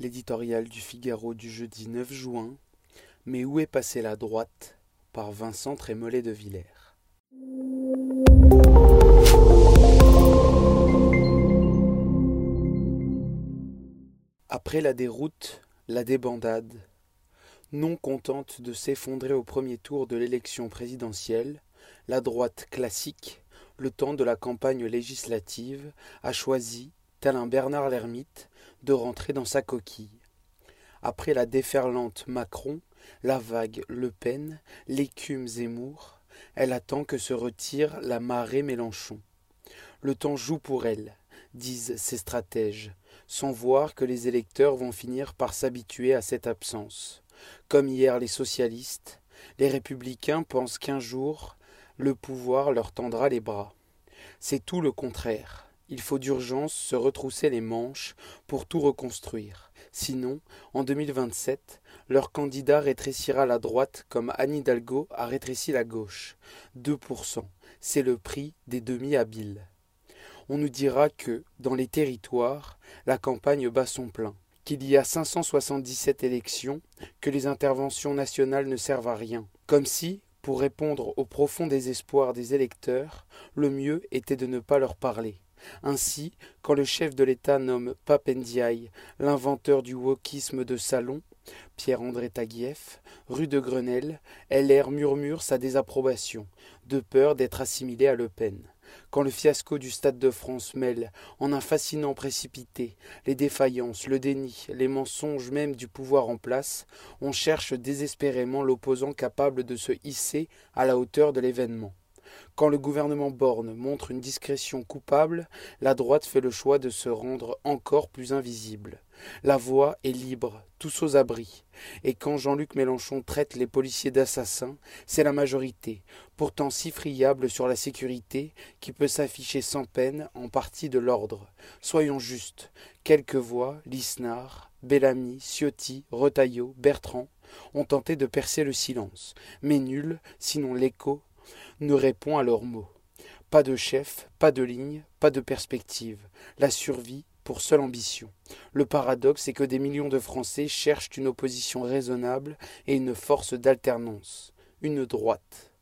L'éditorial du Figaro du jeudi 9 juin. Mais où est passée la droite par Vincent Trémollet de Villers? Après la déroute, la débandade, non contente de s'effondrer au premier tour de l'élection présidentielle, la droite classique, le temps de la campagne législative, a choisi, tel Bernard l'ermite, de rentrer dans sa coquille. Après la déferlante Macron, la vague Le Pen, l'écume Zemmour, elle attend que se retire la marée Mélenchon. Le temps joue pour elle, disent ses stratèges, sans voir que les électeurs vont finir par s'habituer à cette absence. Comme hier les socialistes, les républicains pensent qu'un jour le pouvoir leur tendra les bras. C'est tout le contraire. Il faut d'urgence se retrousser les manches pour tout reconstruire. Sinon, en 2027, leur candidat rétrécira la droite comme Anne Hidalgo a rétréci la gauche. 2%, c'est le prix des demi-habiles. On nous dira que, dans les territoires, la campagne bat son plein, qu'il y a 577 élections, que les interventions nationales ne servent à rien, comme si, pour répondre au profond désespoir des électeurs, le mieux était de ne pas leur parler. Ainsi, quand le chef de l'État nomme Papendiaï l'inventeur du wokisme de salon, Pierre-André Taguieff, rue de Grenelle, LR murmure sa désapprobation, de peur d'être assimilé à Le Pen. Quand le fiasco du Stade de France mêle, en un fascinant précipité, les défaillances, le déni, les mensonges même du pouvoir en place, on cherche désespérément l'opposant capable de se hisser à la hauteur de l'événement. Quand le gouvernement Borne montre une discrétion coupable, la droite fait le choix de se rendre encore plus invisible. La voix est libre, tous aux abris. Et quand Jean-Luc Mélenchon traite les policiers d'assassins, c'est la majorité, pourtant si friable sur la sécurité, qui peut s'afficher sans peine en partie de l'ordre. Soyons justes, quelques voix, Lisnard, Bellamy, Ciotti, Retailleau, Bertrand, ont tenté de percer le silence, mais nul, sinon l'écho, ne répond à leurs mots. Pas de chef, pas de ligne, pas de perspective. La survie pour seule ambition. Le paradoxe est que des millions de Français cherchent une opposition raisonnable et une force d'alternance, une droite.